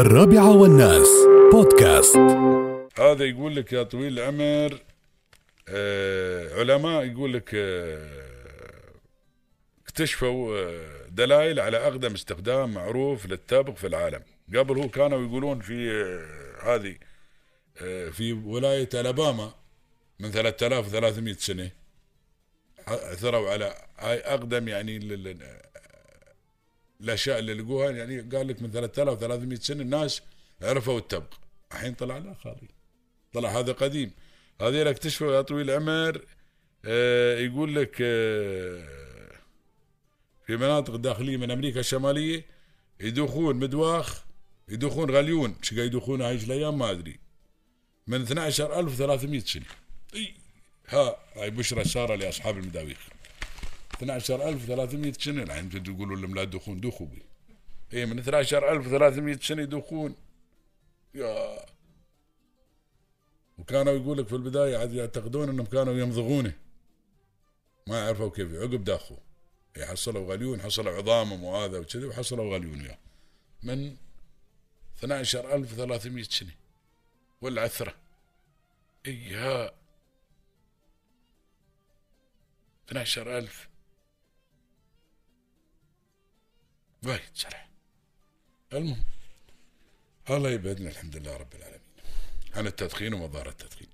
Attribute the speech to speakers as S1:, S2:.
S1: الرابعة والناس. بودكاست.
S2: هذا يقول لك يا طويل العمر آه علماء يقول لك آه اكتشفوا آه دلائل على أقدم استخدام معروف للتبغ في العالم. قبل هو كانوا يقولون في آه هذه آه في ولاية ألاباما من 3300 سنة عثروا على هاي أقدم يعني الاشياء اللي لقوها يعني قال لك من 3300 سنة الناس عرفوا التبغ. الحين طلع لا خالي. طلع هذا قديم. هذه اكتشفوا يا طويل العمر آه يقول لك آه في مناطق داخلية من أمريكا الشمالية يدوخون مدواخ يدوخون غليون. إيش قاعد يدوخون هاي الأيام؟ ما أدري. من 12300 سنة. ها هاي بشرى ساره لأصحاب المداويخ. 12300 سنه الحين تقولوا لهم لا تدوخون دوخوا بي. اي من 12300 سنه يدوخون يا. وكانوا يقول لك في البداية عاد يعتقدون إنهم كانوا يمضغونه ما يعرفوا كيف عقب داخوا يحصلوا غليون حصلوا عظامهم وهذا وكذا وحصلوا غليون وياه من 12300 سنه والعثره إيها. 12000 وايد سرح المهم الله يبعدنا الحمد لله رب العالمين. عن التدخين ومضار التدخين.